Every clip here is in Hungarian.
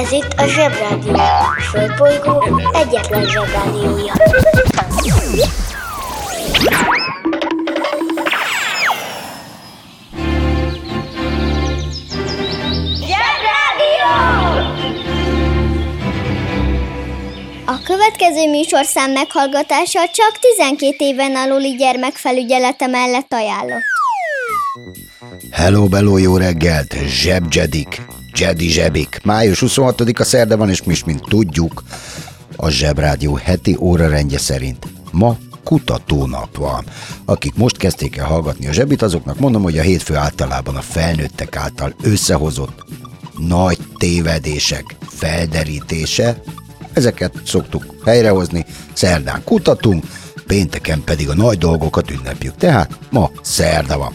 Ez itt a Zsebrádió. A Földbolygó egyetlen Zsebrádiója. Zsebrádió! A következő műsorszám meghallgatása csak 12 éven aluli gyermekfelügyelete mellett ajánlott. Hello, bello, jó reggelt! Zsebzsedik, Jedi zsebik. Május 26-a szerda van, és mi is, mint tudjuk, a Zsebrádió heti órarendje szerint ma kutatónap van. Akik most kezdték el hallgatni a zsebit, azoknak mondom, hogy a hétfő általában a felnőttek által összehozott nagy tévedések felderítése. Ezeket szoktuk helyrehozni, szerdán kutatunk, pénteken pedig a nagy dolgokat ünnepjük. Tehát ma szerda van.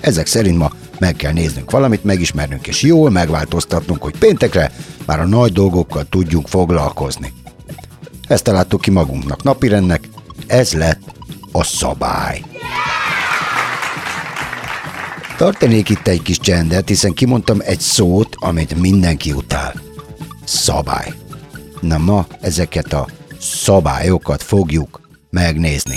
Ezek szerint ma meg kell néznünk valamit, megismernünk és jól megváltoztatnunk, hogy péntekre már a nagy dolgokkal tudjunk foglalkozni. Ezt találtuk ki magunknak napirendnek, ez lett a szabály. Tartanék itt egy kis csendet, hiszen kimondtam egy szót, amit mindenki utál. Szabály. Na ma ezeket a szabályokat fogjuk megnézni.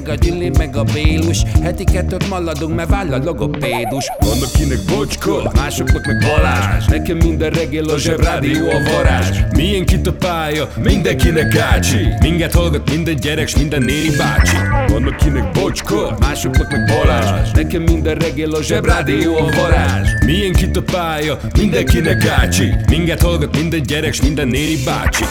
a Gyüli, meg a Bélus. Heti kettőt maladunk, mert váll a logopédus. Van akinek bocska, másoknak meg Balázs. Nekem minden reggel a zsebrádió a varázs. Milyen kit a pálya, mindenkinek ácsi. Minket hallgat minden gyerek, s minden néri bácsi. Van akinek bocska, másoknak meg Balázs. Nekem minden reggel a zsebrádió a varázs. Milyen kit a pálya, mindenkinek ácsi. Minket hallgat minden gyerek, s minden néri bácsi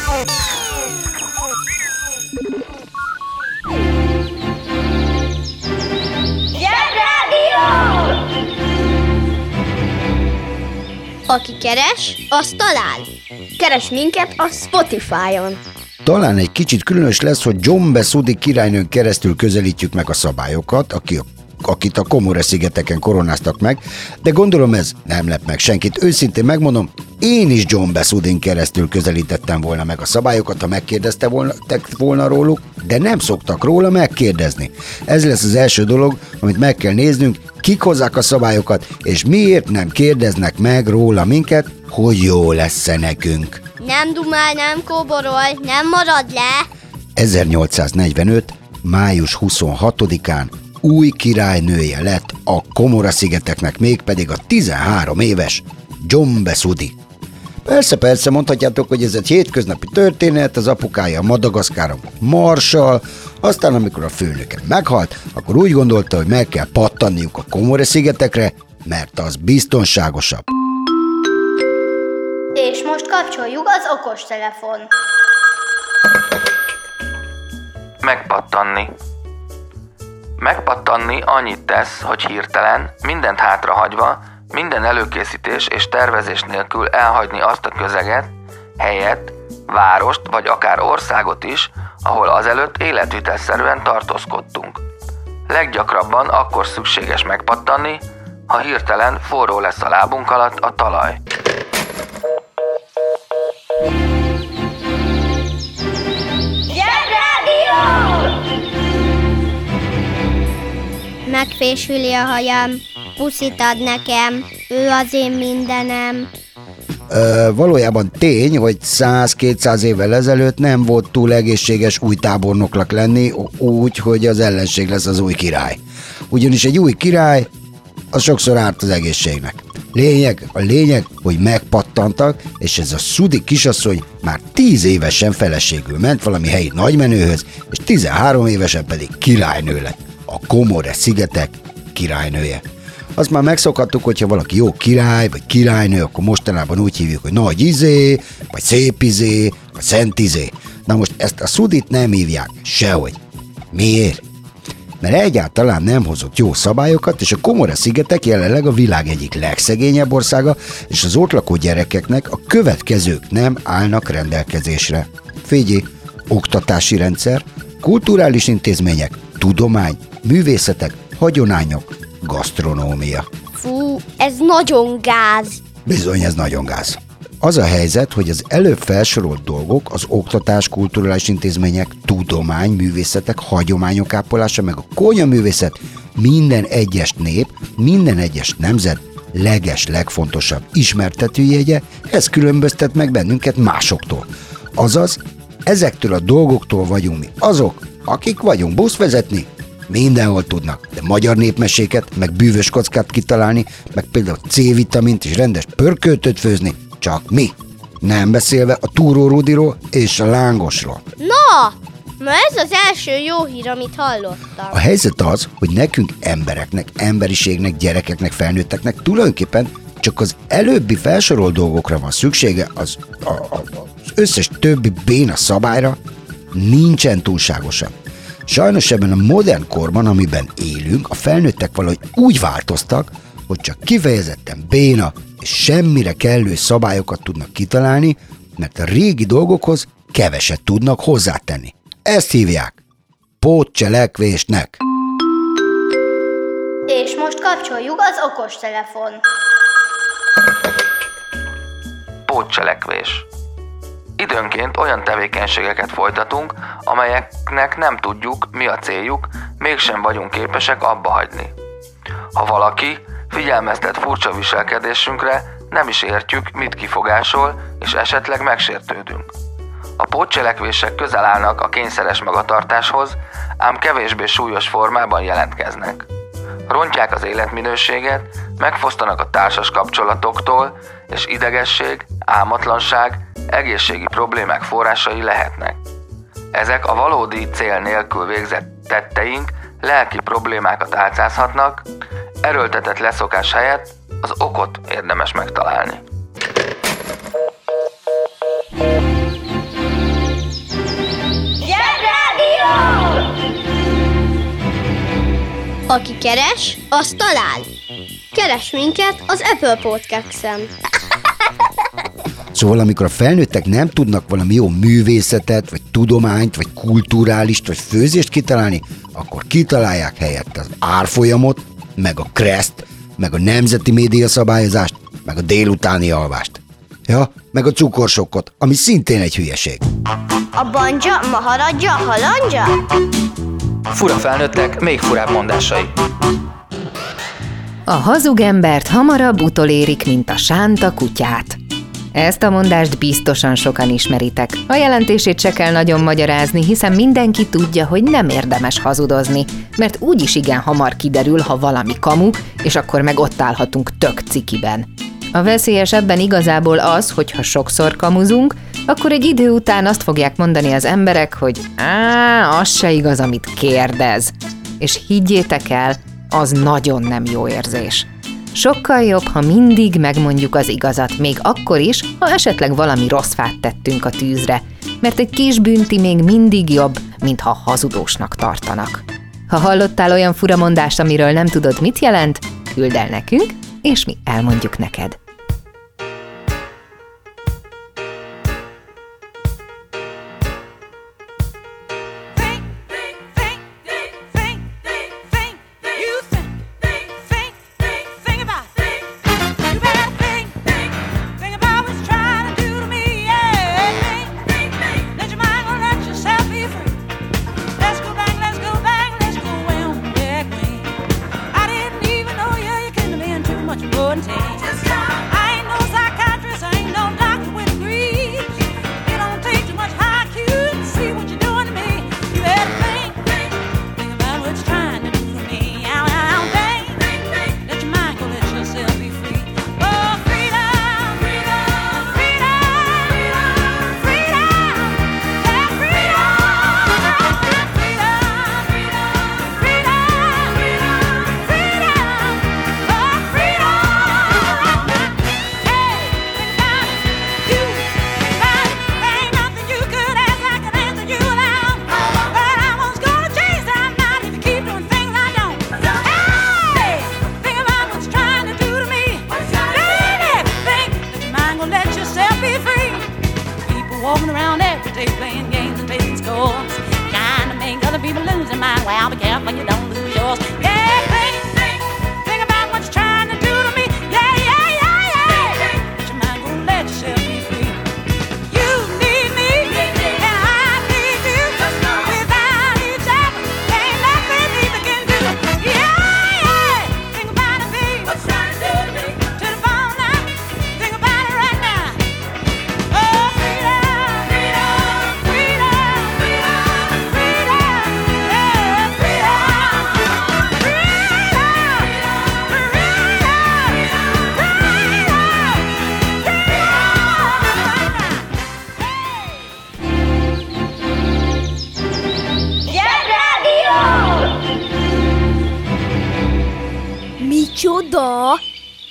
Aki keres, az talál. Keres minket a Spotify-on. Talán egy kicsit különös lesz, hogy John Besudi királynőn keresztül közelítjük meg a szabályokat, aki a akit a Komore-szigeteken koronáztak meg, de gondolom ez nem lep meg senkit. Őszintén megmondom, én is John Besudin keresztül közelítettem volna meg a szabályokat, ha megkérdezte volna, volna róluk, de nem szoktak róla megkérdezni. Ez lesz az első dolog, amit meg kell néznünk, kik hozzák a szabályokat, és miért nem kérdeznek meg róla minket, hogy jó lesz-e nekünk. Nem dumál, nem kóborolj, nem marad le. 1845. május 26-án új királynője lett a Komora-szigeteknek, mégpedig a 13 éves John Besudi. Persze, persze, mondhatjátok, hogy ez egy hétköznapi történet, az apukája a Madagaszkáron Marsal, aztán amikor a főnöke meghalt, akkor úgy gondolta, hogy meg kell pattanniuk a Komore-szigetekre, mert az biztonságosabb. És most kapcsoljuk az okostelefon. Megpattanni. Megpattanni annyit tesz, hogy hirtelen, mindent hátrahagyva, minden előkészítés és tervezés nélkül elhagyni azt a közeget, helyet, várost vagy akár országot is, ahol azelőtt életvitelszerűen tartózkodtunk. Leggyakrabban akkor szükséges megpattanni, ha hirtelen forró lesz a lábunk alatt a talaj. Megfésüli a hajam, puszit ad nekem, ő az én mindenem. Ö, valójában tény, hogy 100-200 évvel ezelőtt nem volt túl egészséges új tábornoknak lenni, úgy, hogy az ellenség lesz az új király. Ugyanis egy új király, az sokszor árt az egészségnek. Lényeg, a lényeg, hogy megpattantak, és ez a szudi kisasszony már 10 évesen feleségül ment valami helyi nagymenőhöz, és 13 évesen pedig királynő lett. A Komore szigetek királynője. Azt már megszokhattuk, hogyha valaki jó király, vagy királynő, akkor mostanában úgy hívjuk, hogy nagy izé, vagy szép izé, vagy szent izé. Na most ezt a szudit nem hívják sehogy. Miért? Mert egyáltalán nem hozott jó szabályokat, és a Komora szigetek jelenleg a világ egyik legszegényebb országa, és az ott lakó gyerekeknek a következők nem állnak rendelkezésre. Figyelj, oktatási rendszer, kulturális intézmények, tudomány, művészetek, hagyományok, gasztronómia. Fú, ez nagyon gáz. Bizony, ez nagyon gáz. Az a helyzet, hogy az előbb felsorolt dolgok, az oktatás, kulturális intézmények, tudomány, művészetek, hagyományok ápolása, meg a konyaművészet minden egyes nép, minden egyes nemzet leges, legfontosabb ismertetőjegye, ez különböztet meg bennünket másoktól. Azaz, ezektől a dolgoktól vagyunk mi azok, akik vagyunk buszvezetni, mindenhol tudnak, de magyar népmeséket, meg bűvös kockát kitalálni, meg például C-vitamint és rendes pörköltöt főzni, csak mi. Nem beszélve a túró Rudiról és a lángosról. Na, na ez az első jó hír, amit hallottam. A helyzet az, hogy nekünk embereknek, emberiségnek, gyerekeknek, felnőtteknek tulajdonképpen csak az előbbi felsorolt dolgokra van szüksége, az, a, a, az összes többi béna szabályra nincsen túlságosan. Sajnos ebben a modern korban, amiben élünk, a felnőttek valahogy úgy változtak, hogy csak kifejezetten béna és semmire kellő szabályokat tudnak kitalálni, mert a régi dolgokhoz keveset tudnak hozzátenni. Ezt hívják pótcselekvésnek. És most kapcsoljuk az okos telefon. Pótcselekvés. Időnként olyan tevékenységeket folytatunk, amelyeknek nem tudjuk, mi a céljuk, mégsem vagyunk képesek abba hagyni. Ha valaki figyelmeztet furcsa viselkedésünkre, nem is értjük, mit kifogásol, és esetleg megsértődünk. A pótcselekvések közel állnak a kényszeres magatartáshoz, ám kevésbé súlyos formában jelentkeznek. Rontják az életminőséget, megfosztanak a társas kapcsolatoktól, és idegesség, álmatlanság, egészségi problémák forrásai lehetnek. Ezek a valódi cél nélkül végzett tetteink lelki problémákat álcázhatnak, erőltetett leszokás helyett az okot érdemes megtalálni. Zsebrádió! Aki keres, az talál. Keres minket az Apple Podcast-en. Szóval amikor a felnőttek nem tudnak valami jó művészetet, vagy tudományt, vagy kulturálist, vagy főzést kitalálni, akkor kitalálják helyett az árfolyamot, meg a kreszt, meg a nemzeti média szabályozást, meg a délutáni alvást. Ja, meg a cukorsokkot, ami szintén egy hülyeség. A banja, maharadja, halandja? Fura felnőttek, még furább mondásai. A hazug embert hamarabb utolérik, mint a sánta kutyát. Ezt a mondást biztosan sokan ismeritek. A jelentését se kell nagyon magyarázni, hiszen mindenki tudja, hogy nem érdemes hazudozni, mert úgyis igen hamar kiderül, ha valami kamu, és akkor meg ott állhatunk tök cikiben. A veszélyes ebben igazából az, hogy ha sokszor kamuzunk, akkor egy idő után azt fogják mondani az emberek, hogy á, az se igaz, amit kérdez. És higgyétek el, az nagyon nem jó érzés. Sokkal jobb, ha mindig megmondjuk az igazat, még akkor is, ha esetleg valami rossz fát tettünk a tűzre, mert egy kis bünti még mindig jobb, mint ha hazudósnak tartanak. Ha hallottál olyan furamondást, amiről nem tudod, mit jelent, küld el nekünk, és mi elmondjuk neked.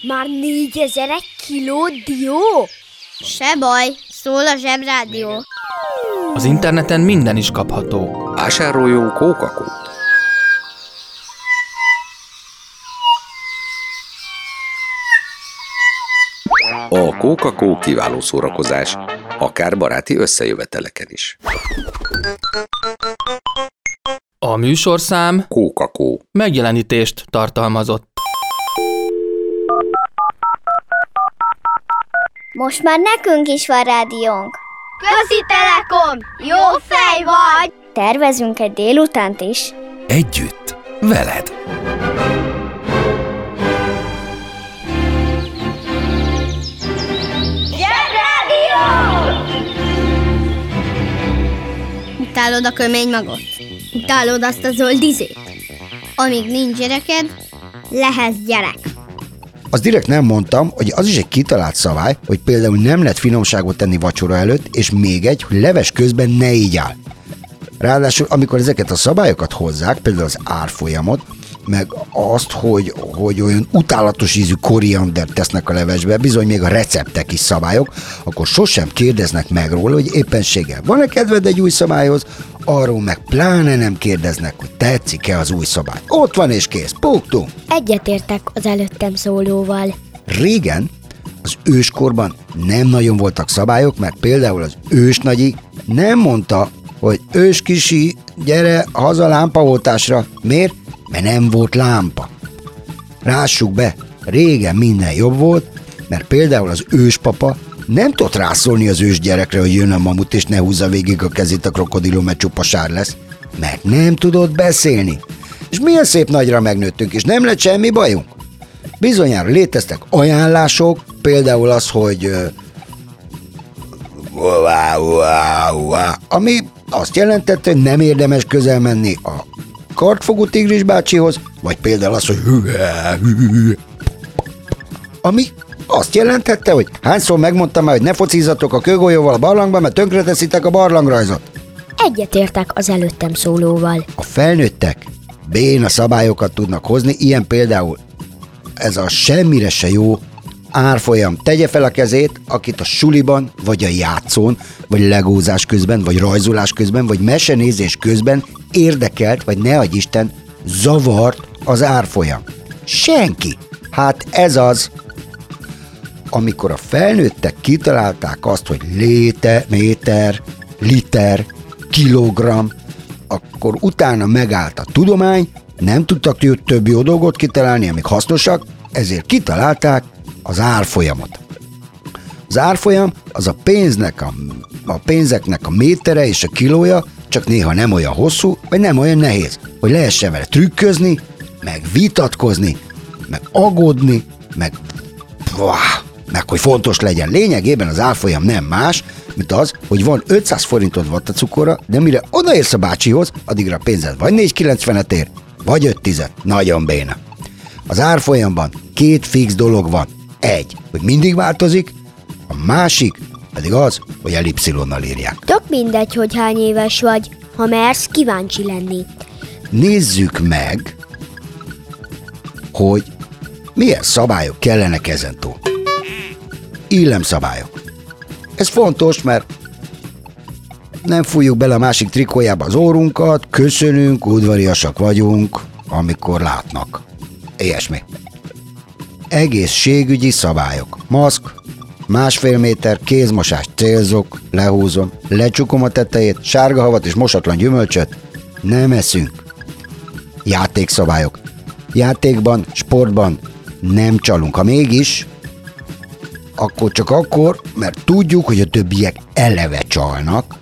Már négyezer egy kiló dió? Se baj, szól a zsebrádió. Az interneten minden is kapható. Vásároljunk coca A coca kiváló szórakozás, akár baráti összejöveteleken is. A műsorszám coca megjelenítést tartalmazott. Most már nekünk is van rádiónk. Közi Telekom! Jó fej vagy! Tervezünk egy délutánt is. Együtt, veled. Utálod a kömény magot? Utálod azt a zöld izét? Amíg nincs gyereked, lehetsz gyerek. Az direkt nem mondtam, hogy az is egy kitalált szabály, hogy például nem lehet finomságot tenni vacsora előtt, és még egy, hogy leves közben ne így áll. Ráadásul, amikor ezeket a szabályokat hozzák, például az árfolyamot, meg azt, hogy, hogy olyan utálatos ízű koriandert tesznek a levesbe, bizony még a receptek is szabályok, akkor sosem kérdeznek meg róla, hogy éppenséggel van-e kedved egy új szabályhoz, arról meg pláne nem kérdeznek, hogy tetszik-e az új szabály. Ott van és kész, punktum. Egyetértek az előttem szólóval. Régen, az őskorban nem nagyon voltak szabályok, mert például az ősnagyi nem mondta, hogy ős kisi, gyere haza lámpaoltásra. Miért? Mert nem volt lámpa. Rássuk be, régen minden jobb volt, mert például az őspapa nem tudott rászólni az ős gyerekre, hogy jön a mamut, és ne húzza végig a kezét a krokodilom, mert csupa lesz. Mert nem tudott beszélni. És milyen szép nagyra megnőttünk, és nem lett semmi bajunk. Bizonyára léteztek ajánlások, például az, hogy ami azt jelentette, hogy nem érdemes közel menni a kartfogó tigris bácsihoz, vagy például az, hogy ami azt jelentette, hogy hányszor megmondtam már, hogy ne focizzatok a kőgolyóval a barlangba, mert tönkreteszitek a barlangrajzot. Egyetértek az előttem szólóval. A felnőttek béna szabályokat tudnak hozni, ilyen például ez a semmire se jó árfolyam. Tegye fel a kezét, akit a suliban, vagy a játszón, vagy legózás közben, vagy rajzolás közben, vagy mesenézés közben érdekelt, vagy ne adj Isten, zavart az árfolyam. Senki. Hát ez az, amikor a felnőttek kitalálták azt, hogy léte, méter, liter, kilogramm, akkor utána megállt a tudomány, nem tudtak több jó dolgot kitalálni, amik hasznosak, ezért kitalálták az árfolyamot. Az árfolyam az a pénznek a, a pénzeknek a métere és a kilója, csak néha nem olyan hosszú, vagy nem olyan nehéz, hogy lehessen vele trükközni, meg vitatkozni, meg aggódni, meg meg hogy fontos legyen. Lényegében az árfolyam nem más, mint az, hogy van 500 forintod vattacukorra, de mire odaérsz a bácsihoz, addigra a pénzed vagy 4,90-et ér, vagy 5 tizet. Nagyon béna. Az árfolyamban két fix dolog van. Egy, hogy mindig változik, a másik pedig az, hogy elipszilonnal írják. Tök mindegy, hogy hány éves vagy, ha mersz kíváncsi lenni. Nézzük meg, hogy milyen szabályok kellenek ezentúl. Illemszabályok. Ez fontos, mert nem fújjuk bele a másik trikójába az órunkat, köszönünk, udvariasak vagyunk, amikor látnak. Ilyesmi. Egészségügyi szabályok. Maszk, másfél méter, kézmosás, célzok, lehúzom, lecsukom a tetejét, sárga havat és mosatlan gyümölcsöt, nem eszünk. Játékszabályok. Játékban, sportban nem csalunk. Ha mégis, akkor csak akkor, mert tudjuk, hogy a többiek eleve csalnak.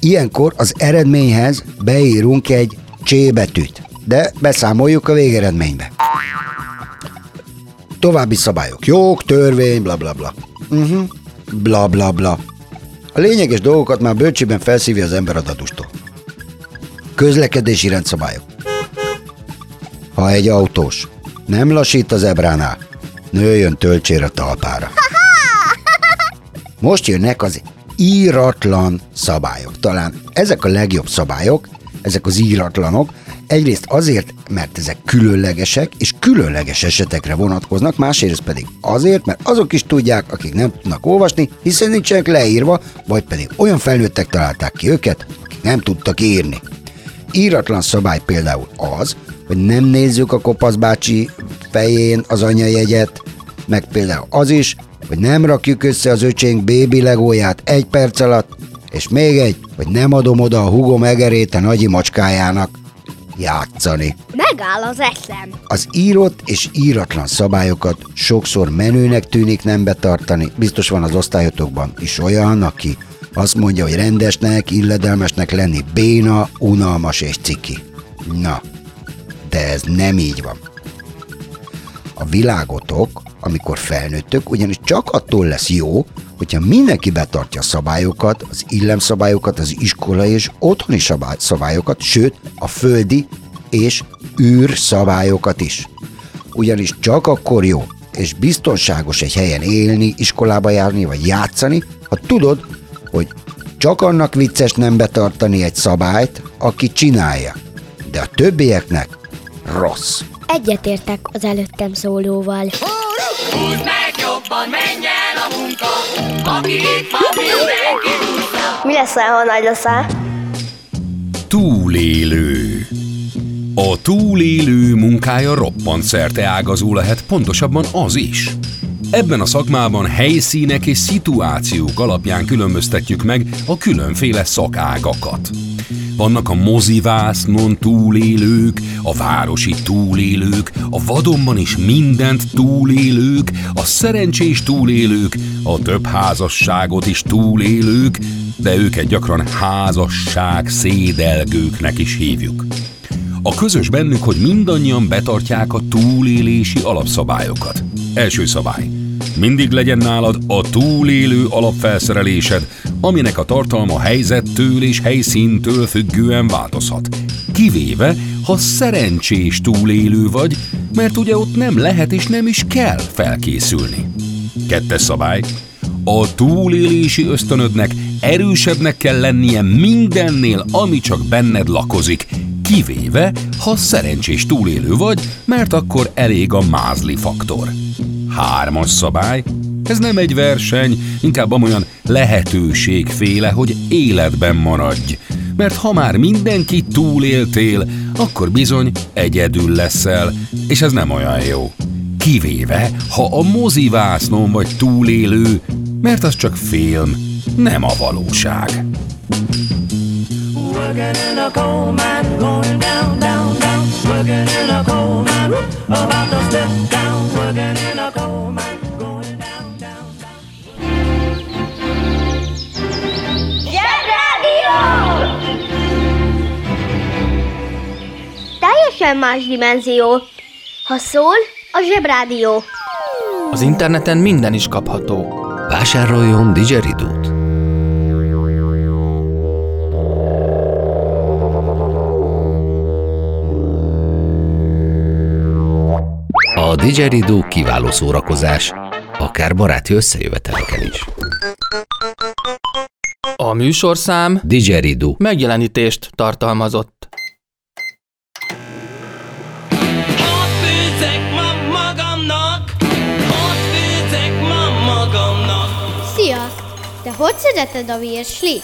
Ilyenkor az eredményhez beírunk egy C betűt, de beszámoljuk a végeredménybe. További szabályok. Jog, törvény, bla bla bla. Uh-huh. Bla bla bla. A lényeges dolgokat már bölcsében felszívja az ember a dadustól. Közlekedési rendszabályok. Ha egy autós nem lassít az ebránál, nőjön töltsér a talpára. Most jönnek az íratlan szabályok. Talán ezek a legjobb szabályok, ezek az íratlanok, Egyrészt azért, mert ezek különlegesek, és különleges esetekre vonatkoznak, másrészt pedig azért, mert azok is tudják, akik nem tudnak olvasni, hiszen nincsenek leírva, vagy pedig olyan felnőttek találták ki őket, akik nem tudtak írni. Íratlan szabály például az, hogy nem nézzük a kopasz bácsi fején az anyajegyet, meg például az is, hogy nem rakjuk össze az öcsénk bébi legóját egy perc alatt, és még egy, hogy nem adom oda a hugom egerét a nagyi macskájának játszani. Megáll az eszem. Az írott és íratlan szabályokat sokszor menőnek tűnik nem betartani. Biztos van az osztályotokban is olyan, aki azt mondja, hogy rendesnek, illedelmesnek lenni béna, unalmas és ciki. Na, de ez nem így van. A világotok, amikor felnőttök, ugyanis csak attól lesz jó, hogyha mindenki betartja a szabályokat, az illemszabályokat, az iskolai és otthoni szabály- szabályokat, sőt, a földi és űr szabályokat is. Ugyanis csak akkor jó és biztonságos egy helyen élni, iskolába járni vagy játszani, ha tudod, hogy csak annak vicces nem betartani egy szabályt, aki csinálja, de a többieknek rossz. Egyetértek az előttem szólóval. Húzd meg jobban, menj el a munka, aki itt van, mindenki húzza. Mi leszel, ha nagy leszel? Túlélő. A túlélő munkája roppant szerte ágazó lehet, pontosabban az is. Ebben a szakmában helyszínek és szituációk alapján különböztetjük meg a különféle szakágakat. Vannak a mozivásznon túlélők, a városi túlélők, a vadonban is mindent túlélők, a szerencsés túlélők, a több házasságot is túlélők, de őket gyakran házasság szédelgőknek is hívjuk. A közös bennük, hogy mindannyian betartják a túlélési alapszabályokat. Első szabály. Mindig legyen nálad a túlélő alapfelszerelésed, aminek a tartalma helyzettől és helyszíntől függően változhat. Kivéve, ha szerencsés túlélő vagy, mert ugye ott nem lehet és nem is kell felkészülni. Kettes szabály. A túlélési ösztönödnek erősebbnek kell lennie mindennél, ami csak benned lakozik, kivéve, ha szerencsés túlélő vagy, mert akkor elég a mázli faktor. Hármas szabály. Ez nem egy verseny, inkább amolyan lehetőségféle, hogy életben maradj. Mert ha már mindenki túléltél, akkor bizony egyedül leszel, és ez nem olyan jó. Kivéve, ha a mozivásznon vagy túlélő, mert az csak film, nem a valóság. Working in a coal mine, going down, down, down. Working in a coal mine, about to step down. Working in a coal mine, Teljesen más dimenzió. Ha szól, a zsebrádió. Az interneten minden is kapható. Vásároljon Digeridót. A Digeridó kiváló szórakozás, akár baráti összejöveteleken is. A műsorszám Digeridó. megjelenítést tartalmazott. Hogy szereted a virslit?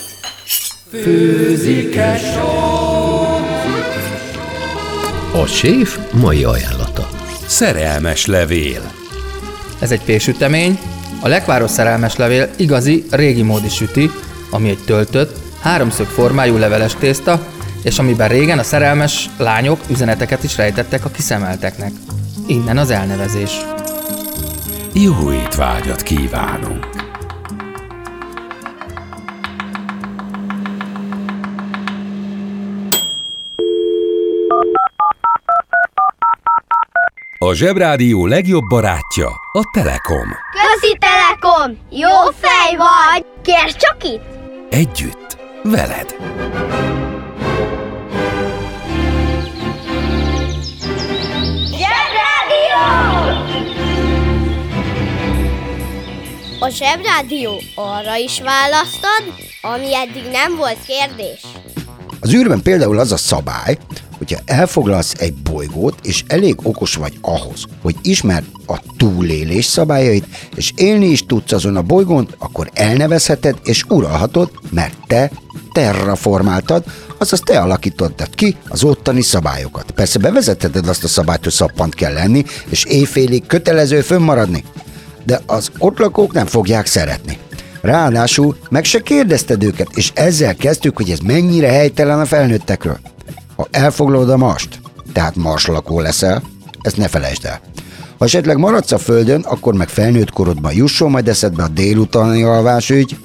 A séf mai ajánlata. Szerelmes levél. Ez egy félsütemény, a lekváros szerelmes levél igazi, régi módi süti, ami egy töltött, háromszög formájú leveles tészta, és amiben régen a szerelmes lányok üzeneteket is rejtettek a kiszemelteknek. Innen az elnevezés. Jó étvágyat kívánunk! A Zsebrádió legjobb barátja a Telekom. Közi Telekom! Jó fej vagy! Kérd csak itt! Együtt, veled. A zsebrádió arra is választad, ami eddig nem volt kérdés. Az űrben például az a szabály, hogyha elfoglalsz egy bolygót, és elég okos vagy ahhoz, hogy ismerd a túlélés szabályait, és élni is tudsz azon a bolygón, akkor elnevezheted és uralhatod, mert te terraformáltad, azaz te alakítottad ki az ottani szabályokat. Persze bevezetheted azt a szabályt, hogy szappant kell lenni, és éjfélig kötelező fönnmaradni, de az ott lakók nem fogják szeretni. Ráadásul meg se kérdezted őket, és ezzel kezdtük, hogy ez mennyire helytelen a felnőttekről. Ha elfoglalod a mast, tehát mars lakó leszel, ezt ne felejtsd el. Ha esetleg maradsz a földön, akkor meg felnőtt korodban jusson majd eszedbe a délutáni alvásügy,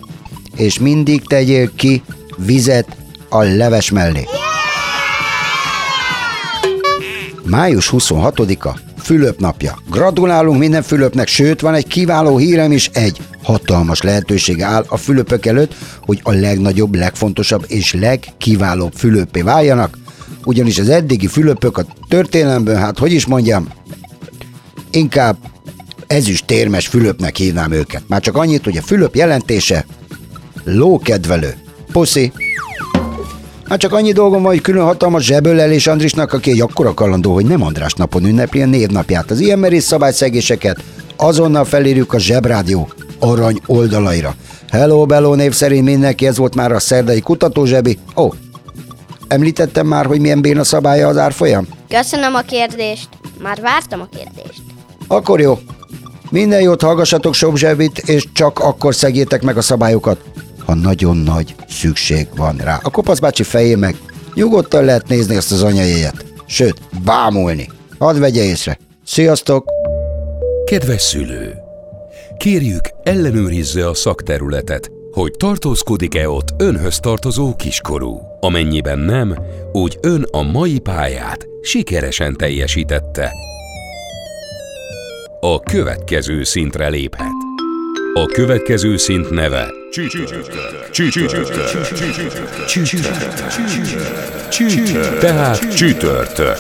és mindig tegyél ki vizet a leves mellé. Május 26-a, Fülöp napja. Gratulálunk minden Fülöpnek, sőt van egy kiváló hírem is, egy hatalmas lehetőség áll a Fülöpök előtt, hogy a legnagyobb, legfontosabb és legkiválóbb Fülöpé váljanak, ugyanis az eddigi Fülöpök a történelemben, hát hogy is mondjam, inkább ezüst térmes Fülöpnek hívnám őket. Már csak annyit, hogy a Fülöp jelentése lókedvelő. Puszi! Hát csak annyi dolgom van, hogy külön hatalmas zsebölelés Andrisnak, aki egy akkora kalandó, hogy nem András napon ünnepli a névnapját. Az ilyen merész szabályszegéseket azonnal felírjuk a Zsebrádió arany oldalaira. Hello, Bello név szerint mindenki, ez volt már a szerdai kutatózsebi. Ó, oh, említettem már, hogy milyen béna szabálya az árfolyam? Köszönöm a kérdést. Már vártam a kérdést. Akkor jó. Minden jót hallgassatok sok zsebit, és csak akkor szegjétek meg a szabályokat, ha nagyon nagy szükség van rá. A kopasz bácsi fején meg nyugodtan lehet nézni azt az anyajéjet. Sőt, bámulni. Hadd vegye észre. Sziasztok! Kedves szülő! Kérjük, ellenőrizze a szakterületet, hogy tartózkodik-e ott önhöz tartozó kiskorú. Amennyiben nem, úgy ön a mai pályát sikeresen teljesítette. A következő szintre léphet. A következő szint neve tehát csütörtök.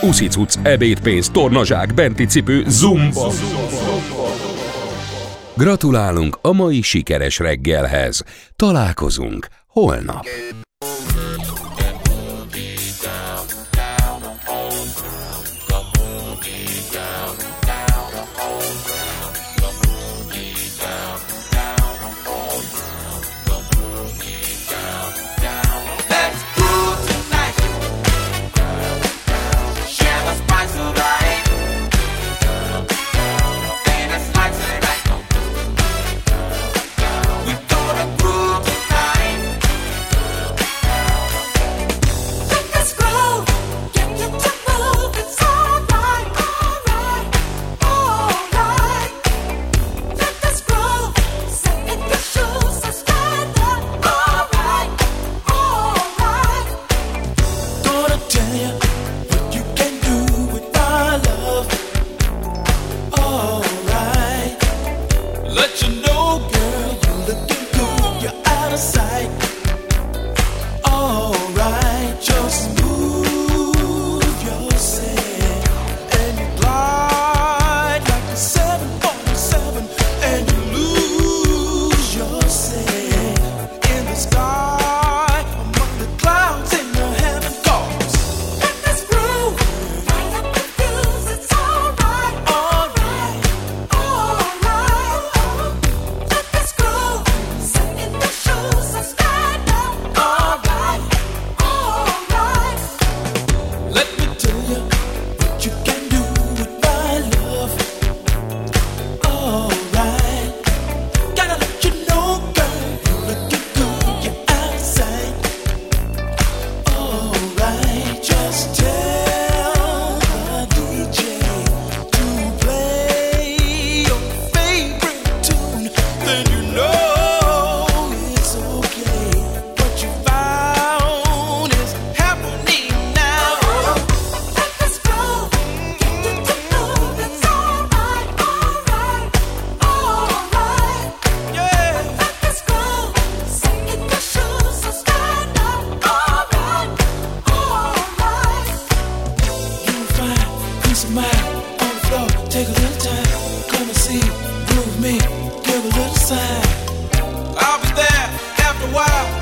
Uszicuc, ebédpénz, tornazsák, benti cipő, zumba. Gratulálunk a mai sikeres reggelhez. Találkozunk Holen ab. take a little time. Come and see, prove me, give a little sign. I'll be there after a while.